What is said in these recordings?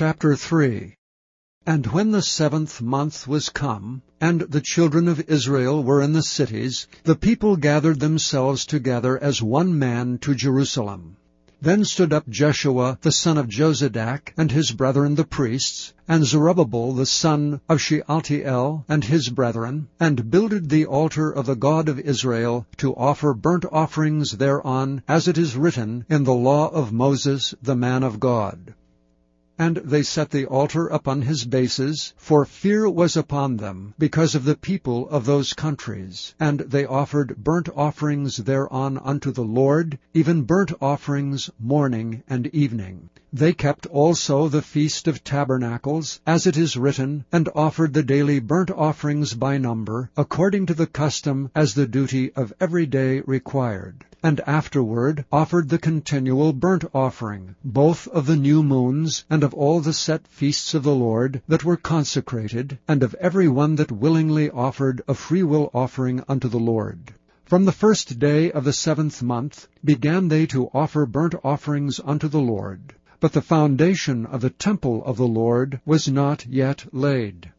Chapter 3 And when the seventh month was come, and the children of Israel were in the cities, the people gathered themselves together as one man to Jerusalem. Then stood up Jeshua the son of Jozadak, and his brethren the priests, and Zerubbabel the son of Shealtiel, and his brethren, and builded the altar of the God of Israel, to offer burnt offerings thereon, as it is written in the law of Moses the man of God. And they set the altar upon his bases, for fear was upon them, because of the people of those countries. And they offered burnt offerings thereon unto the Lord, even burnt offerings morning and evening. They kept also the feast of tabernacles, as it is written, and offered the daily burnt offerings by number, according to the custom as the duty of every day required and afterward offered the continual burnt offering, both of the new moons, and of all the set feasts of the Lord that were consecrated, and of every one that willingly offered a freewill offering unto the Lord. From the first day of the seventh month began they to offer burnt offerings unto the Lord. But the foundation of the temple of the Lord was not yet laid.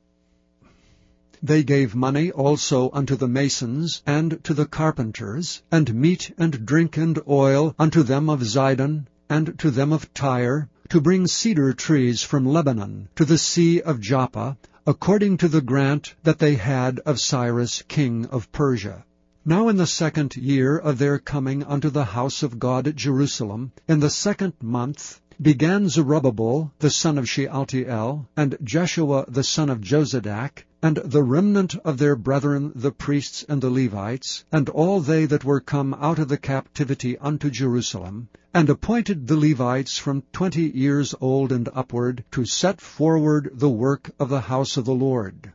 They gave money also unto the masons and to the carpenters, and meat and drink and oil unto them of Zidon and to them of Tyre, to bring cedar trees from Lebanon to the sea of Joppa, according to the grant that they had of Cyrus king of Persia. Now in the second year of their coming unto the house of God at Jerusalem, in the second month, began Zerubbabel the son of Shealtiel, and Jeshua the son of Jozadak, and the remnant of their brethren the priests and the Levites, and all they that were come out of the captivity unto Jerusalem, and appointed the Levites from twenty years old and upward, to set forward the work of the house of the Lord.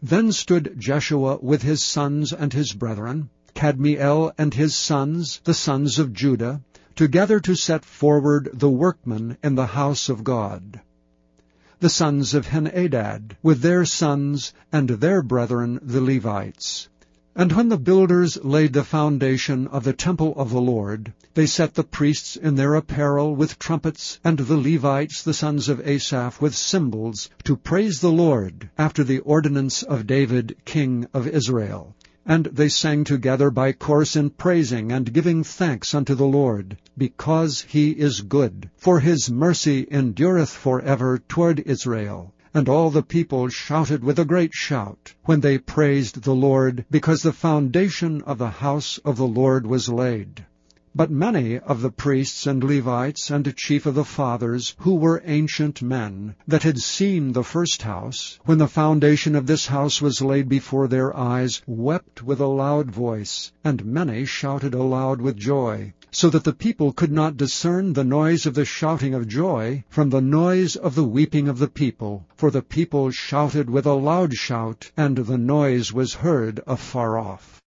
Then stood Jeshua with his sons and his brethren, Kadmiel and his sons, the sons of Judah, together to set forward the workmen in the house of God. The sons of Henadad, with their sons and their brethren the Levites. And when the builders laid the foundation of the temple of the Lord, they set the priests in their apparel with trumpets, and the Levites, the sons of Asaph, with cymbals, to praise the Lord, after the ordinance of David king of Israel. And they sang together by course in praising and giving thanks unto the Lord, because he is good, for his mercy endureth for ever toward Israel. And all the people shouted with a great shout, when they praised the Lord, because the foundation of the house of the Lord was laid. But many of the priests and Levites and chief of the fathers, who were ancient men, that had seen the first house, when the foundation of this house was laid before their eyes, wept with a loud voice, and many shouted aloud with joy, so that the people could not discern the noise of the shouting of joy from the noise of the weeping of the people, for the people shouted with a loud shout, and the noise was heard afar off.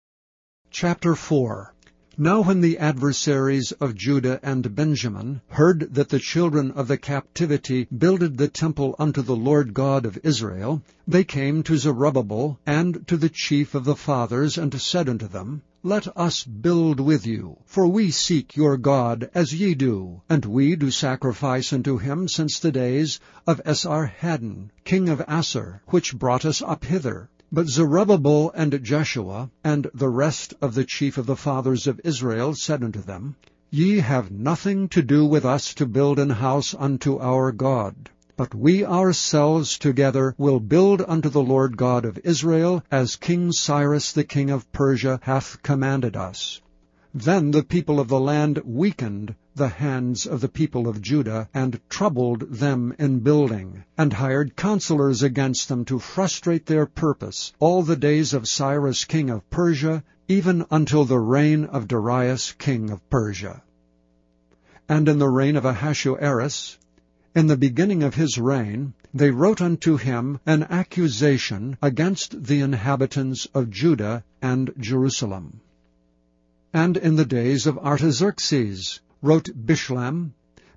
Chapter 4 now when the adversaries of Judah and Benjamin heard that the children of the captivity builded the temple unto the Lord God of Israel, they came to Zerubbabel and to the chief of the fathers, and said unto them, Let us build with you, for we seek your God as ye do, and we do sacrifice unto him since the days of Esarhaddon, king of Assur, which brought us up hither. But Zerubbabel and Jeshua and the rest of the chief of the fathers of Israel said unto them, Ye have nothing to do with us to build an house unto our God. But we ourselves together will build unto the Lord God of Israel, as King Cyrus the king of Persia hath commanded us. Then the people of the land weakened the hands of the people of Judah, and troubled them in building, and hired counselors against them to frustrate their purpose, all the days of Cyrus king of Persia, even until the reign of Darius king of Persia. And in the reign of Ahasuerus, in the beginning of his reign, they wrote unto him an accusation against the inhabitants of Judah and Jerusalem. And in the days of Artaxerxes wrote Bishlam,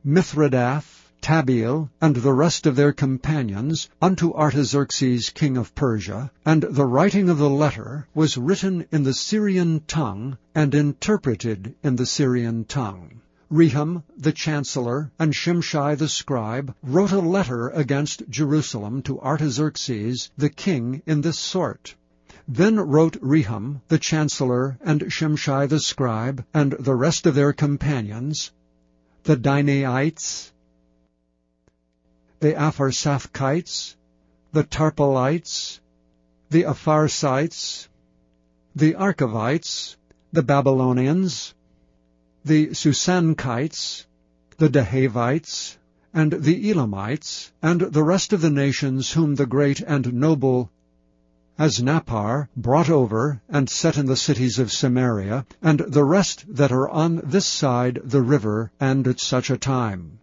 Mithredath, Tabeel, and the rest of their companions unto Artaxerxes king of Persia, and the writing of the letter was written in the Syrian tongue, and interpreted in the Syrian tongue. Rehum the chancellor and Shimshai the scribe wrote a letter against Jerusalem to Artaxerxes the king in this sort. Then wrote Rehum the chancellor and Shimshai the scribe and the rest of their companions, the Dinaites, the Apharsathchites, the Tarpelites, the Apharsites, the Archevites, the Babylonians, the Susanchites, the Dehavites, and the Elamites, and the rest of the nations whom the great and noble Asnappar brought over and set in the cities of Samaria, and the rest that are on this side the river, and at such a time.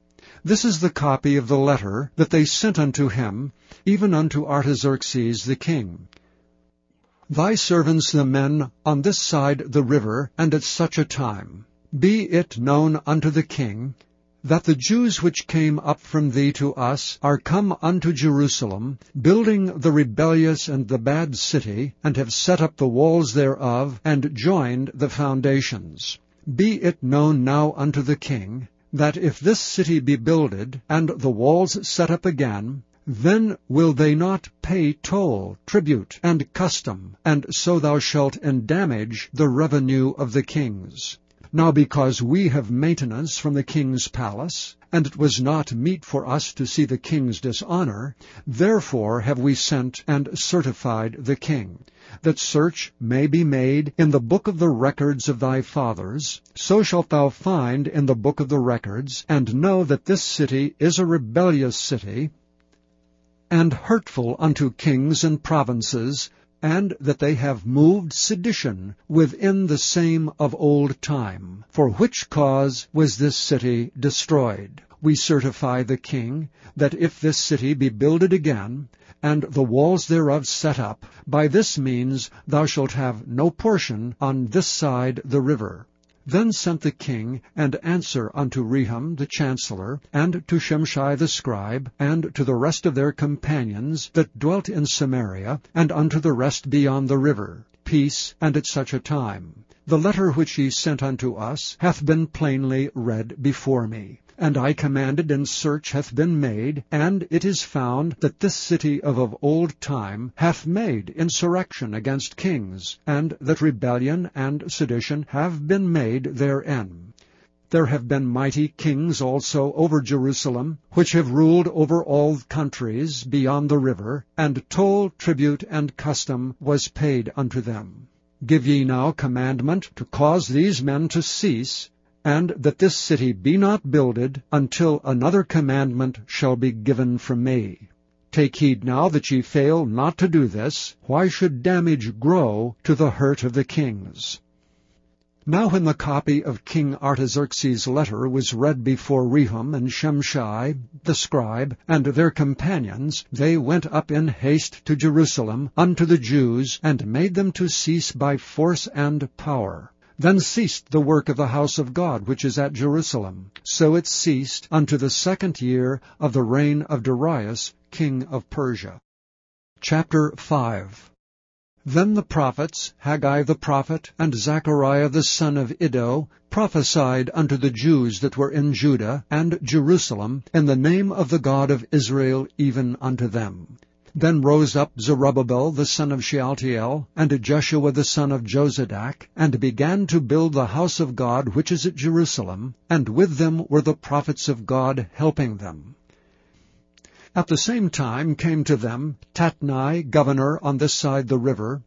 This is the copy of the letter that they sent unto him, even unto Artaxerxes the king. Thy servants the men on this side the river, and at such a time. Be it known unto the king, that the Jews which came up from thee to us are come unto Jerusalem, building the rebellious and the bad city, and have set up the walls thereof, and joined the foundations. Be it known now unto the king, that if this city be builded, and the walls set up again, then will they not pay toll, tribute, and custom, and so thou shalt endamage the revenue of the kings. Now because we have maintenance from the king's palace, and it was not meet for us to see the king's dishonor, therefore have we sent and certified the king, that search may be made in the book of the records of thy fathers, so shalt thou find in the book of the records, and know that this city is a rebellious city, and hurtful unto kings and provinces, and that they have moved sedition within the same of old time, for which cause was this city destroyed. We certify the king, that if this city be builded again, and the walls thereof set up, by this means thou shalt have no portion on this side the river. Then sent the king and answer unto Rehum the chancellor, and to Shimshai the scribe, and to the rest of their companions that dwelt in Samaria, and unto the rest beyond the river, peace, and at such a time. The letter which he sent unto us hath been plainly read before me. And I commanded, and search hath been made, and it is found that this city of of old time hath made insurrection against kings, and that rebellion and sedition have been made therein. There have been mighty kings also over Jerusalem, which have ruled over all countries beyond the river, and toll, tribute, and custom was paid unto them. Give ye now commandment to cause these men to cease, and that this city be not builded until another commandment shall be given from me. Take heed now that ye fail not to do this. Why should damage grow to the hurt of the kings? Now when the copy of King Artaxerxes' letter was read before Rehum and Shimshai the scribe and their companions, they went up in haste to Jerusalem unto the Jews, and made them to cease by force and power. Then ceased the work of the house of God which is at Jerusalem. So it ceased unto the second year of the reign of Darius king of Persia. Chapter 5 Then the prophets, Haggai the prophet, and Zechariah the son of Iddo, prophesied unto the Jews that were in Judah and Jerusalem in the name of the God of Israel even unto them. Then rose up Zerubbabel the son of Shealtiel, and Jeshua the son of Jozadak, and began to build the house of God which is at Jerusalem, and with them were the prophets of God helping them. At the same time came to them Tatnai, governor on this side the river,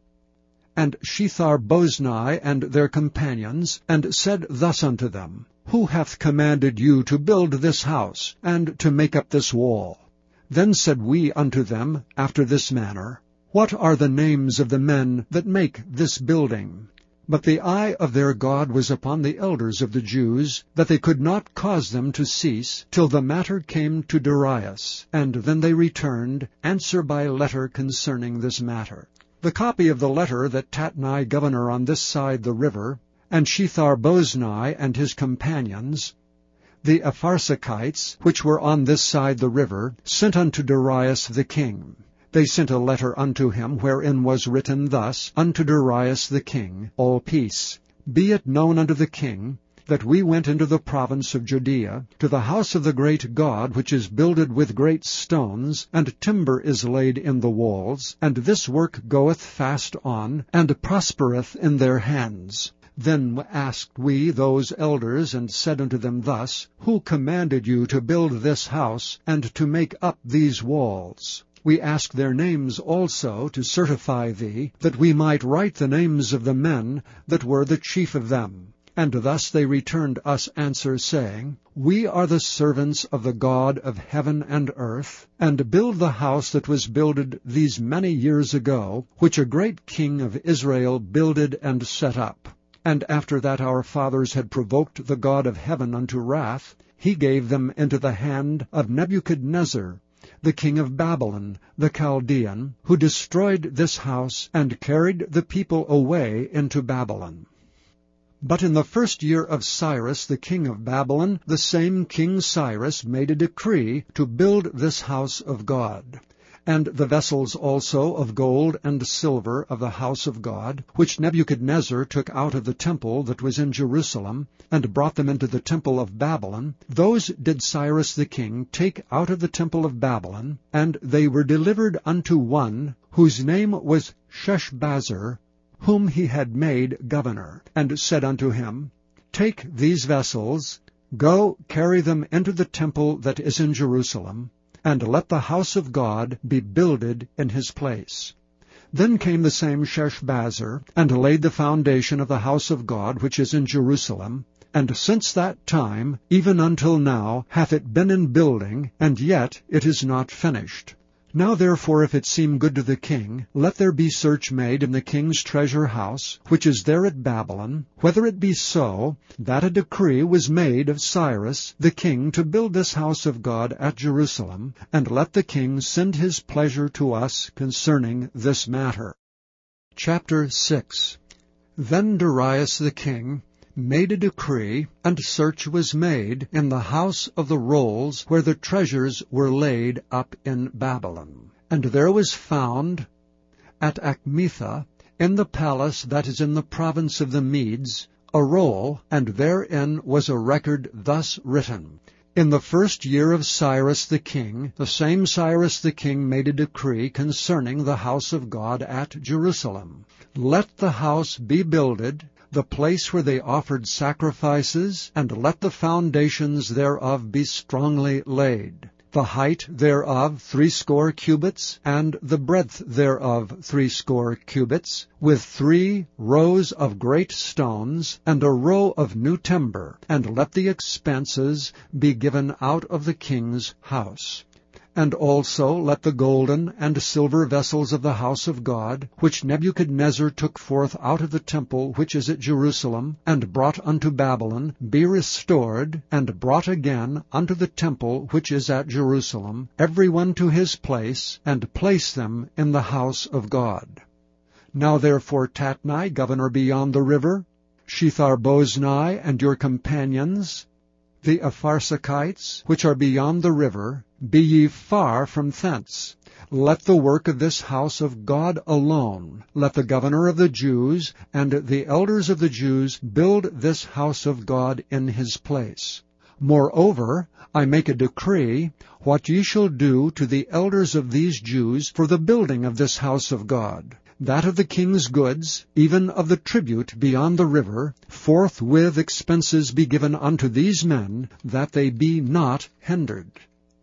and Shethar-boznai and their companions, and said thus unto them, Who hath commanded you to build this house, and to make up this wall? Then said we unto them after this manner, What are the names of the men that make this building? But the eye of their God was upon the elders of the Jews, that they could not cause them to cease, till the matter came to Darius. And then they returned, answer by letter concerning this matter. The copy of the letter that Tatnai governor on this side the river, and Shethar-boznai and his companions, the Apharsachites, which were on this side the river, sent unto Darius the king. They sent a letter unto him, wherein was written thus, Unto Darius the king, all peace. Be it known unto the king, that we went into the province of Judea, to the house of the great God, which is builded with great stones, and timber is laid in the walls, and this work goeth fast on, and prospereth in their hands. Then asked we those elders, and said unto them thus, Who commanded you to build this house, and to make up these walls? We ask their names also to certify thee, that we might write the names of the men that were the chief of them. And thus they returned us answer, saying, We are the servants of the God of heaven and earth, and build the house that was builded these many years ago, which a great king of Israel builded and set up. And after that our fathers had provoked the God of heaven unto wrath, he gave them into the hand of Nebuchadnezzar, the king of Babylon, the Chaldean, who destroyed this house and carried the people away into Babylon. But in the first year of Cyrus the king of Babylon, the same King Cyrus made a decree to build this house of God. And the vessels also of gold and silver of the house of God, which Nebuchadnezzar took out of the temple that was in Jerusalem, and brought them into the temple of Babylon, those did Cyrus the king take out of the temple of Babylon, and they were delivered unto one whose name was Sheshbazzar, whom he had made governor, and said unto him, Take these vessels, go carry them into the temple that is in Jerusalem, and let the house of God be builded in his place. Then came the same Sheshbazzar, and laid the foundation of the house of God which is in Jerusalem, and since that time, even until now, hath it been in building, and yet it is not finished. Now therefore, if it seem good to the king, let there be search made in the king's treasure house, which is there at Babylon, whether it be so, that a decree was made of Cyrus the king to build this house of God at Jerusalem, and let the king send his pleasure to us concerning this matter. Chapter 6 Then Darius the king made a decree, and search was made in the house of the rolls where the treasures were laid up in Babylon. And there was found at Achmetha, in the palace that is in the province of the Medes, a roll, and therein was a record thus written. In the first year of Cyrus the king, the same Cyrus the king made a decree concerning the house of God at Jerusalem. Let the house be builded, the place where they offered sacrifices, and let the foundations thereof be strongly laid. The height thereof threescore cubits, and the breadth thereof threescore cubits, with three rows of great stones, and a row of new timber, and let the expenses be given out of the king's house. And also let the golden and silver vessels of the house of God, which Nebuchadnezzar took forth out of the temple which is at Jerusalem, and brought unto Babylon, be restored, and brought again unto the temple which is at Jerusalem, every one to his place, and place them in the house of God. Now therefore Tatnai, governor beyond the river, Shethar-boznai, and your companions, the Apharsachites, which are beyond the river, be ye far from thence. Let the work of this house of God alone, let the governor of the Jews and the elders of the Jews build this house of God in his place. Moreover, I make a decree, what ye shall do to the elders of these Jews for the building of this house of God that of the king's goods, even of the tribute beyond the river, forthwith expenses be given unto these men, that they be not hindered.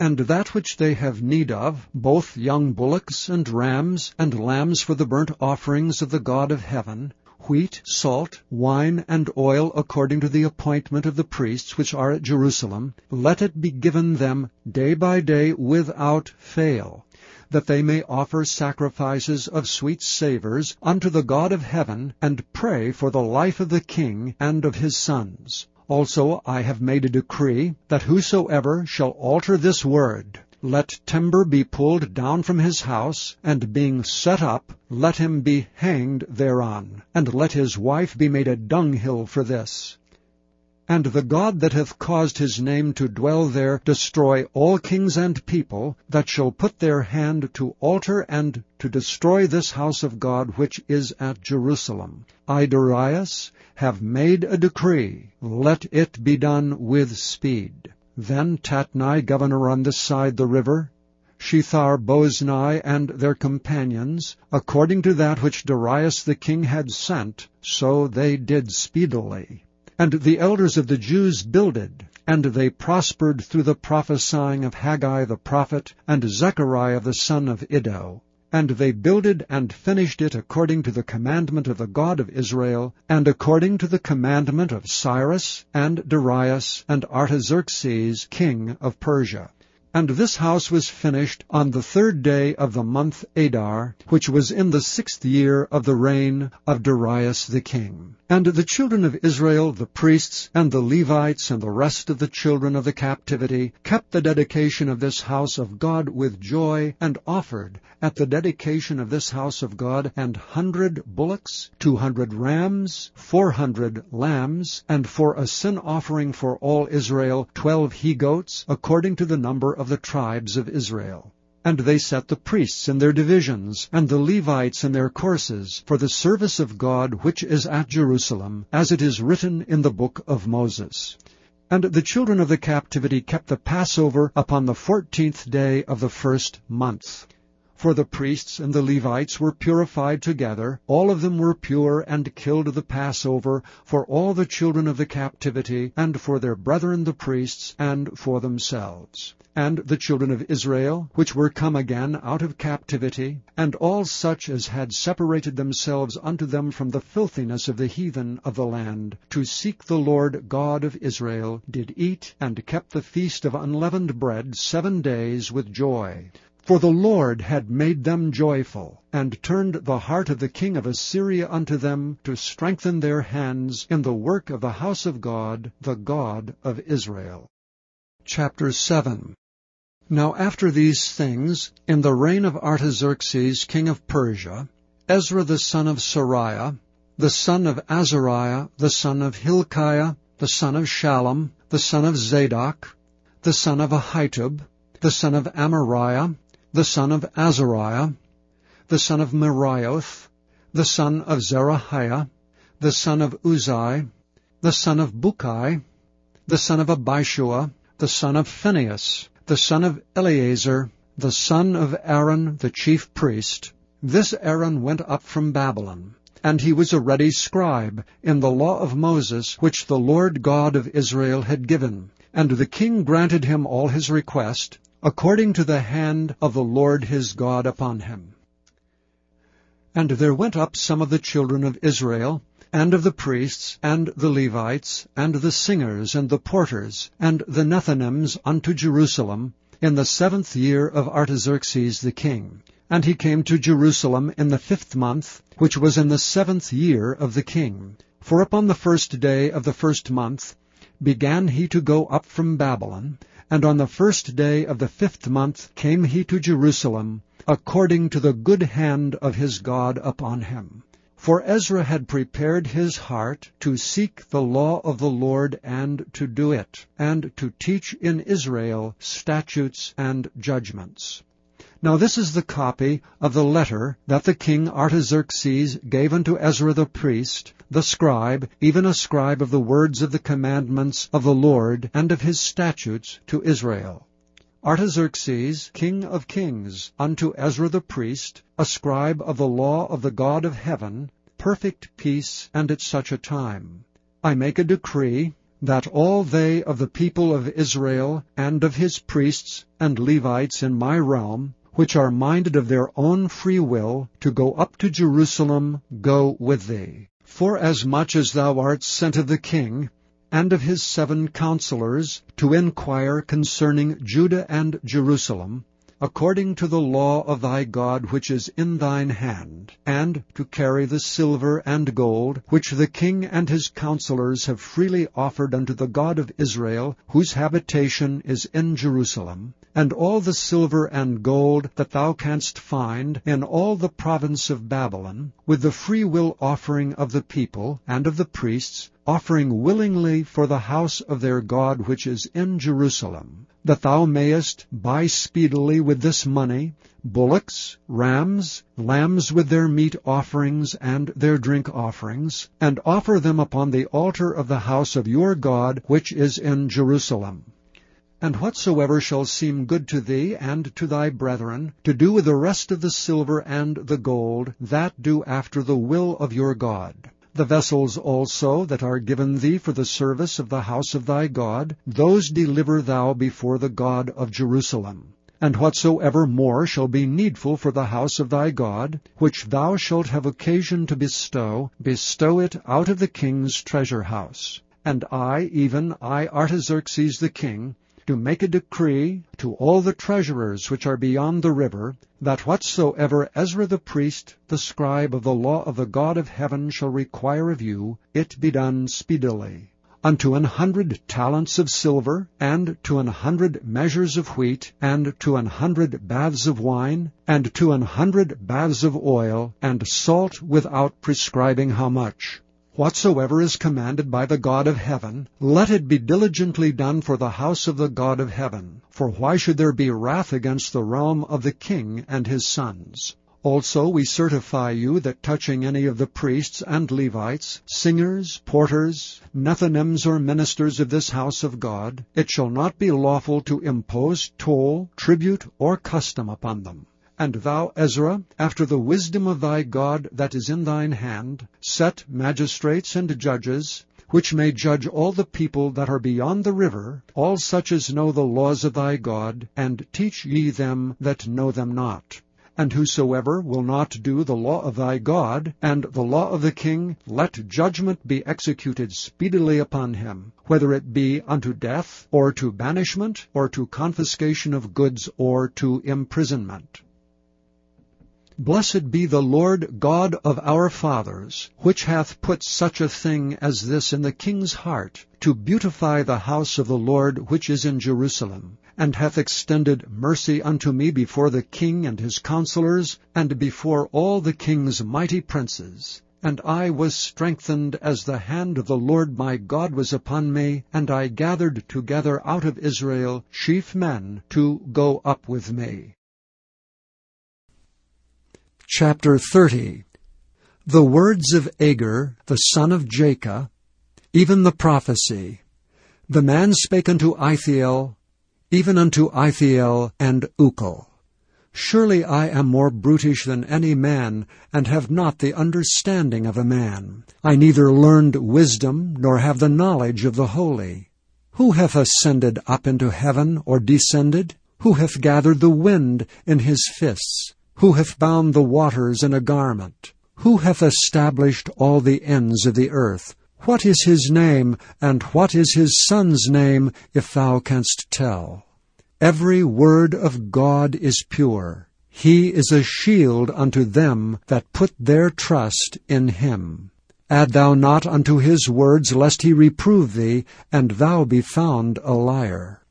And that which they have need of, both young bullocks and rams, and lambs for the burnt offerings of the God of heaven, wheat, salt, wine, and oil, according to the appointment of the priests which are at Jerusalem, let it be given them day by day without fail, that they may offer sacrifices of sweet savours unto the God of heaven, and pray for the life of the king and of his sons. Also I have made a decree, that whosoever shall alter this word, let timber be pulled down from his house, and being set up, let him be hanged thereon, and let his wife be made a dunghill for this. And the God that hath caused his name to dwell there destroy all kings and people that shall put their hand to alter and to destroy this house of God which is at Jerusalem. I, Darius, have made a decree, let it be done with speed. Then Tatnai, governor on this side the river, Shethar-boznai and their companions, according to that which Darius the king had sent, so they did speedily. And the elders of the Jews builded, and they prospered through the prophesying of Haggai the prophet and Zechariah the son of Iddo. And they builded and finished it according to the commandment of the God of Israel, and according to the commandment of Cyrus and Darius and Artaxerxes king of Persia. And this house was finished on the third day of the month Adar, which was in the sixth year of the reign of Darius the king. And the children of Israel, the priests, and the Levites, and the rest of the children of the captivity, kept the dedication of this house of God with joy, and offered at the dedication of this house of God an hundred bullocks, two hundred rams, four hundred lambs, and for a sin offering for all Israel twelve he-goats, according to the number of the tribes of Israel. And they set the priests in their divisions, and the Levites in their courses, for the service of God which is at Jerusalem, as it is written in the book of Moses. And the children of the captivity kept the Passover upon the fourteenth day of the first month. For the priests and the Levites were purified together, all of them were pure, and killed the Passover for all the children of the captivity, and for their brethren the priests, and for themselves and the children of Israel, which were come again out of captivity, and all such as had separated themselves unto them from the filthiness of the heathen of the land, to seek the Lord God of Israel, did eat and kept the feast of unleavened bread seven days with joy. For the Lord had made them joyful, and turned the heart of the king of Assyria unto them, to strengthen their hands in the work of the house of God, the God of Israel. Chapter 7 now after these things, in the reign of Artaxerxes king of Persia, Ezra the son of Seraiah, the son of Azariah, the son of Hilkiah, the son of Shallum, the son of Zadok, the son of Ahitub, the son of Amariah, the son of Azariah, the son of Meraioth, the son of Zerahiah, the son of Uzzi, the son of Bukki, the son of Abishua, the son of Phinehas, the son of Eleazar, the son of Aaron the chief priest. This Aaron went up from Babylon, and he was a ready scribe in the law of Moses which the Lord God of Israel had given. And the king granted him all his request, according to the hand of the Lord his God upon him. And there went up some of the children of Israel, and of the priests, and the Levites, and the singers, and the porters, and the Nethinims unto Jerusalem, in the seventh year of Artaxerxes the king. And he came to Jerusalem in the fifth month, which was in the seventh year of the king. For upon the first day of the first month began he to go up from Babylon, and on the first day of the fifth month came he to Jerusalem, according to the good hand of his God upon him. For Ezra had prepared his heart to seek the law of the Lord and to do it, and to teach in Israel statutes and judgments. Now this is the copy of the letter that the king Artaxerxes gave unto Ezra the priest, the scribe, even a scribe of the words of the commandments of the Lord and of his statutes to Israel. Artaxerxes, king of kings, unto Ezra the priest, a scribe of the law of the God of heaven, perfect peace, and at such a time. I make a decree that all they of the people of Israel and of his priests and Levites in my realm, which are minded of their own free will to go up to Jerusalem, go with thee. Forasmuch as thou art sent of the king, and of his seven counselors, to inquire concerning Judah and Jerusalem, according to the law of thy God which is in thine hand, and to carry the silver and gold which the king and his counselors have freely offered unto the God of Israel, whose habitation is in Jerusalem, and all the silver and gold that thou canst find in all the province of Babylon, with the freewill offering of the people and of the priests, offering willingly for the house of their God which is in Jerusalem, that thou mayest buy speedily with this money bullocks, rams, lambs with their meat offerings and their drink offerings, and offer them upon the altar of the house of your God which is in Jerusalem. And whatsoever shall seem good to thee and to thy brethren, to do with the rest of the silver and the gold, that do after the will of your God. The vessels also that are given thee for the service of the house of thy God, those deliver thou before the God of Jerusalem. And whatsoever more shall be needful for the house of thy God, which thou shalt have occasion to bestow, bestow it out of the king's treasure house. And I, even I Artaxerxes the king, to make a decree to all the treasurers which are beyond the river, that whatsoever Ezra the priest, the scribe of the law of the God of heaven, shall require of you, it be done speedily. Unto an hundred talents of silver, and to an hundred measures of wheat, and to an hundred baths of wine, and to an hundred baths of oil, and salt without prescribing how much. Whatsoever is commanded by the God of heaven, let it be diligently done for the house of the God of heaven. For why should there be wrath against the realm of the king and his sons? Also we certify you that touching any of the priests and Levites, singers, porters, Nethinims or ministers of this house of God, it shall not be lawful to impose toll, tribute, or custom upon them. And thou, Ezra, after the wisdom of thy God that is in thine hand, set magistrates and judges, which may judge all the people that are beyond the river, all such as know the laws of thy God, and teach ye them that know them not. And whosoever will not do the law of thy God, and the law of the king, let judgment be executed speedily upon him, whether it be unto death, or to banishment, or to confiscation of goods, or to imprisonment. Blessed be the Lord God of our fathers, which hath put such a thing as this in the king's heart, to beautify the house of the Lord which is in Jerusalem, and hath extended mercy unto me before the king and his counselors, and before all the king's mighty princes. And I was strengthened as the hand of the Lord my God was upon me, and I gathered together out of Israel chief men to go up with me. Chapter 30 The words of Agur, the son of Jakeh, even the prophecy. The man spake unto Ithiel, even unto Ithiel and Ucal. Surely I am more brutish than any man, and have not the understanding of a man. I neither learned wisdom, nor have the knowledge of the holy. Who hath ascended up into heaven, or descended? Who hath gathered the wind in his fists? Who hath bound the waters in a garment? Who hath established all the ends of the earth? What is his name, and what is his son's name, if thou canst tell? Every word of God is pure. He is a shield unto them that put their trust in him. Add thou not unto his words, lest he reprove thee, and thou be found a liar.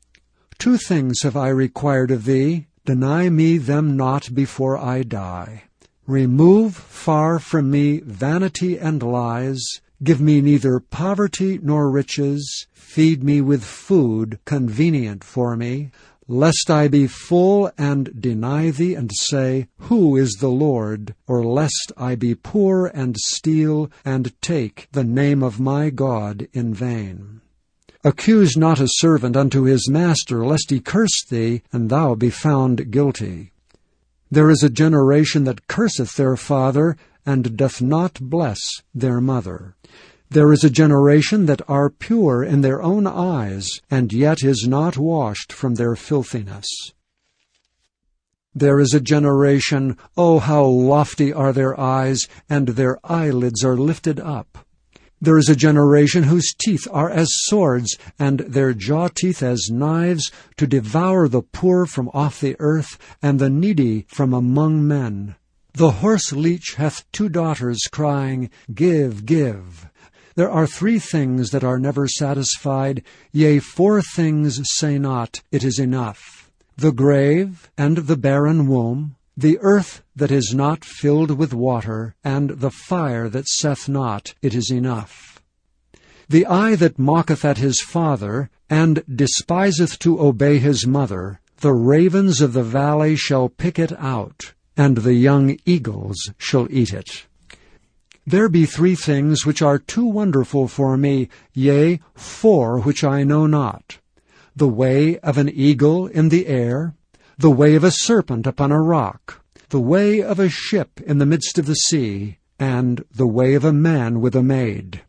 Two things have I required of thee, Deny me them not before I die. Remove far from me vanity and lies. Give me neither poverty nor riches. Feed me with food convenient for me, lest I be full and deny thee and say, Who is the Lord? Or lest I be poor and steal and take the name of my God in vain. Accuse not a servant unto his master, lest he curse thee, and thou be found guilty. There is a generation that curseth their father, and doth not bless their mother. There is a generation that are pure in their own eyes, and yet is not washed from their filthiness. There is a generation, oh, how lofty are their eyes, and their eyelids are lifted up. There is a generation whose teeth are as swords, and their jaw teeth as knives, to devour the poor from off the earth, and the needy from among men. The horse leech hath two daughters, crying, Give, give. There are three things that are never satisfied, yea, four things say not, It is enough. the grave, and the barren womb, the earth that is not filled with water, and the fire that saith not, It is enough. The eye that mocketh at his father, and despiseth to obey his mother, the ravens of the valley shall pick it out, and the young eagles shall eat it. There be three things which are too wonderful for me, yea, four which I know not. The way of an eagle in the air, the way of a serpent upon a rock, the way of a ship in the midst of the sea, and the way of a man with a maid.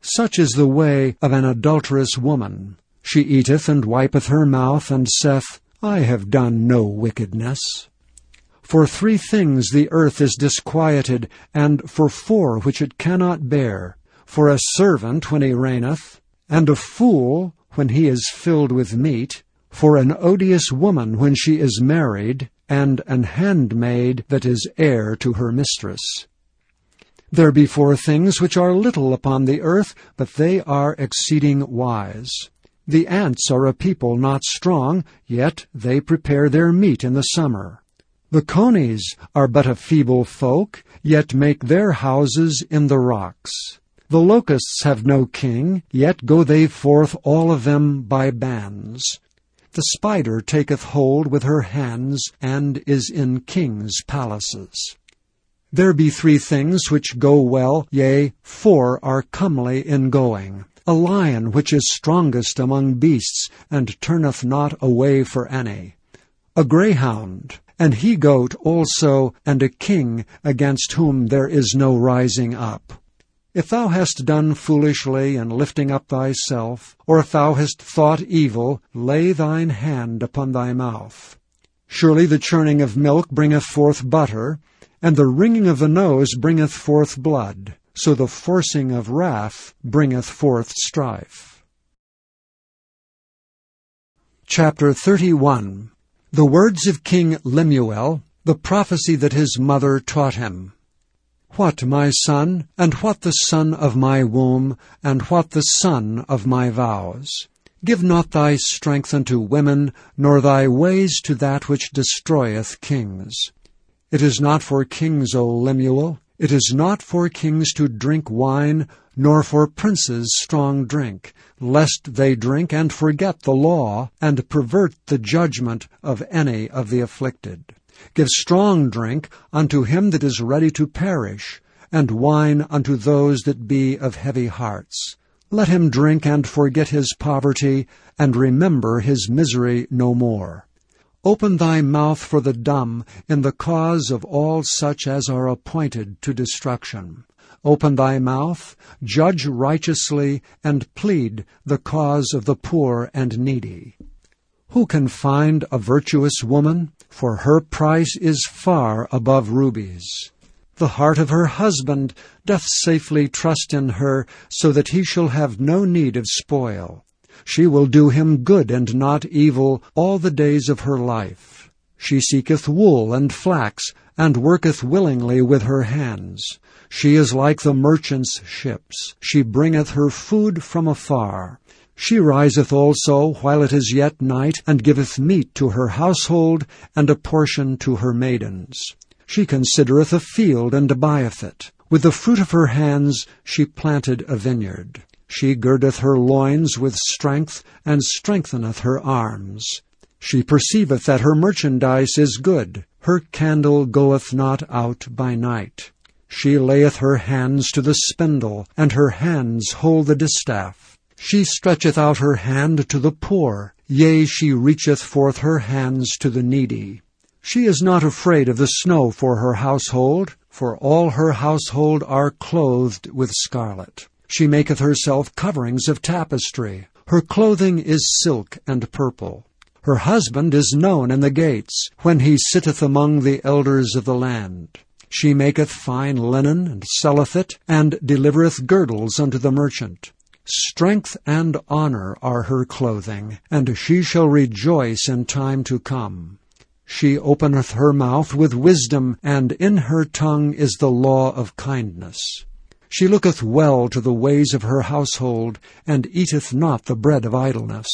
Such is the way of an adulterous woman. She eateth and wipeth her mouth, and saith, I have done no wickedness. For three things the earth is disquieted, and for four which it cannot bear, for a servant when he reigneth, and a fool when he is filled with meat, for an odious woman when she is married, and an handmaid that is heir to her mistress. There be four things which are little upon the earth, but they are exceeding wise. The ants are a people not strong, yet they prepare their meat in the summer. The conies are but a feeble folk, yet make their houses in the rocks. The locusts have no king, yet go they forth all of them by bands. The spider taketh hold with her hands, and is in kings' palaces. There be three things which go well, yea, four are comely in going. A lion which is strongest among beasts, and turneth not away for any. A greyhound, and he-goat also, and a king against whom there is no rising up. If thou hast done foolishly in lifting up thyself, or if thou hast thought evil, lay thine hand upon thy mouth. Surely the churning of milk bringeth forth butter, and the wringing of the nose bringeth forth blood, so the forcing of wrath bringeth forth strife. Chapter 31 The words of King Lemuel, the prophecy that his mother taught him. What, my son, and what the son of my womb, and what the son of my vows? Give not thy strength unto women, nor thy ways to that which destroyeth kings. It is not for kings, O Lemuel, it is not for kings to drink wine, nor for princes strong drink, lest they drink and forget the law, and pervert the judgment of any of the afflicted. Give strong drink unto him that is ready to perish, and wine unto those that be of heavy hearts. Let him drink and forget his poverty, and remember his misery no more. Open thy mouth for the dumb in the cause of all such as are appointed to destruction. Open thy mouth, judge righteously, and plead the cause of the poor and needy. Who can find a virtuous woman? For her price is far above rubies. The heart of her husband doth safely trust in her, so that he shall have no need of spoil. She will do him good and not evil all the days of her life. She seeketh wool and flax, and worketh willingly with her hands. She is like the merchant's ships. She bringeth her food from afar. She riseth also while it is yet night, and giveth meat to her household, and a portion to her maidens. She considereth a field, and buyeth it. With the fruit of her hands she planted a vineyard. She girdeth her loins with strength, and strengtheneth her arms. She perceiveth that her merchandise is good. Her candle goeth not out by night. She layeth her hands to the spindle, and her hands hold the distaff. She stretcheth out her hand to the poor, yea, she reacheth forth her hands to the needy. She is not afraid of the snow for her household, for all her household are clothed with scarlet. She maketh herself coverings of tapestry. Her clothing is silk and purple. Her husband is known in the gates, when he sitteth among the elders of the land. She maketh fine linen, and selleth it, and delivereth girdles unto the merchant. Strength and honor are her clothing, and she shall rejoice in time to come. She openeth her mouth with wisdom, and in her tongue is the law of kindness. She looketh well to the ways of her household, and eateth not the bread of idleness.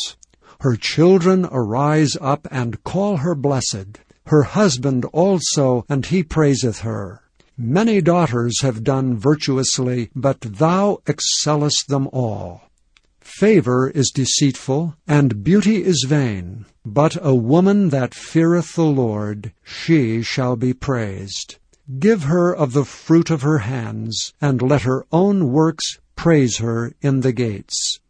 Her children arise up and call her blessed, her husband also, and he praiseth her. Many daughters have done virtuously, but thou excellest them all. Favor is deceitful, and beauty is vain, but a woman that feareth the Lord, she shall be praised. Give her of the fruit of her hands, and let her own works praise her in the gates.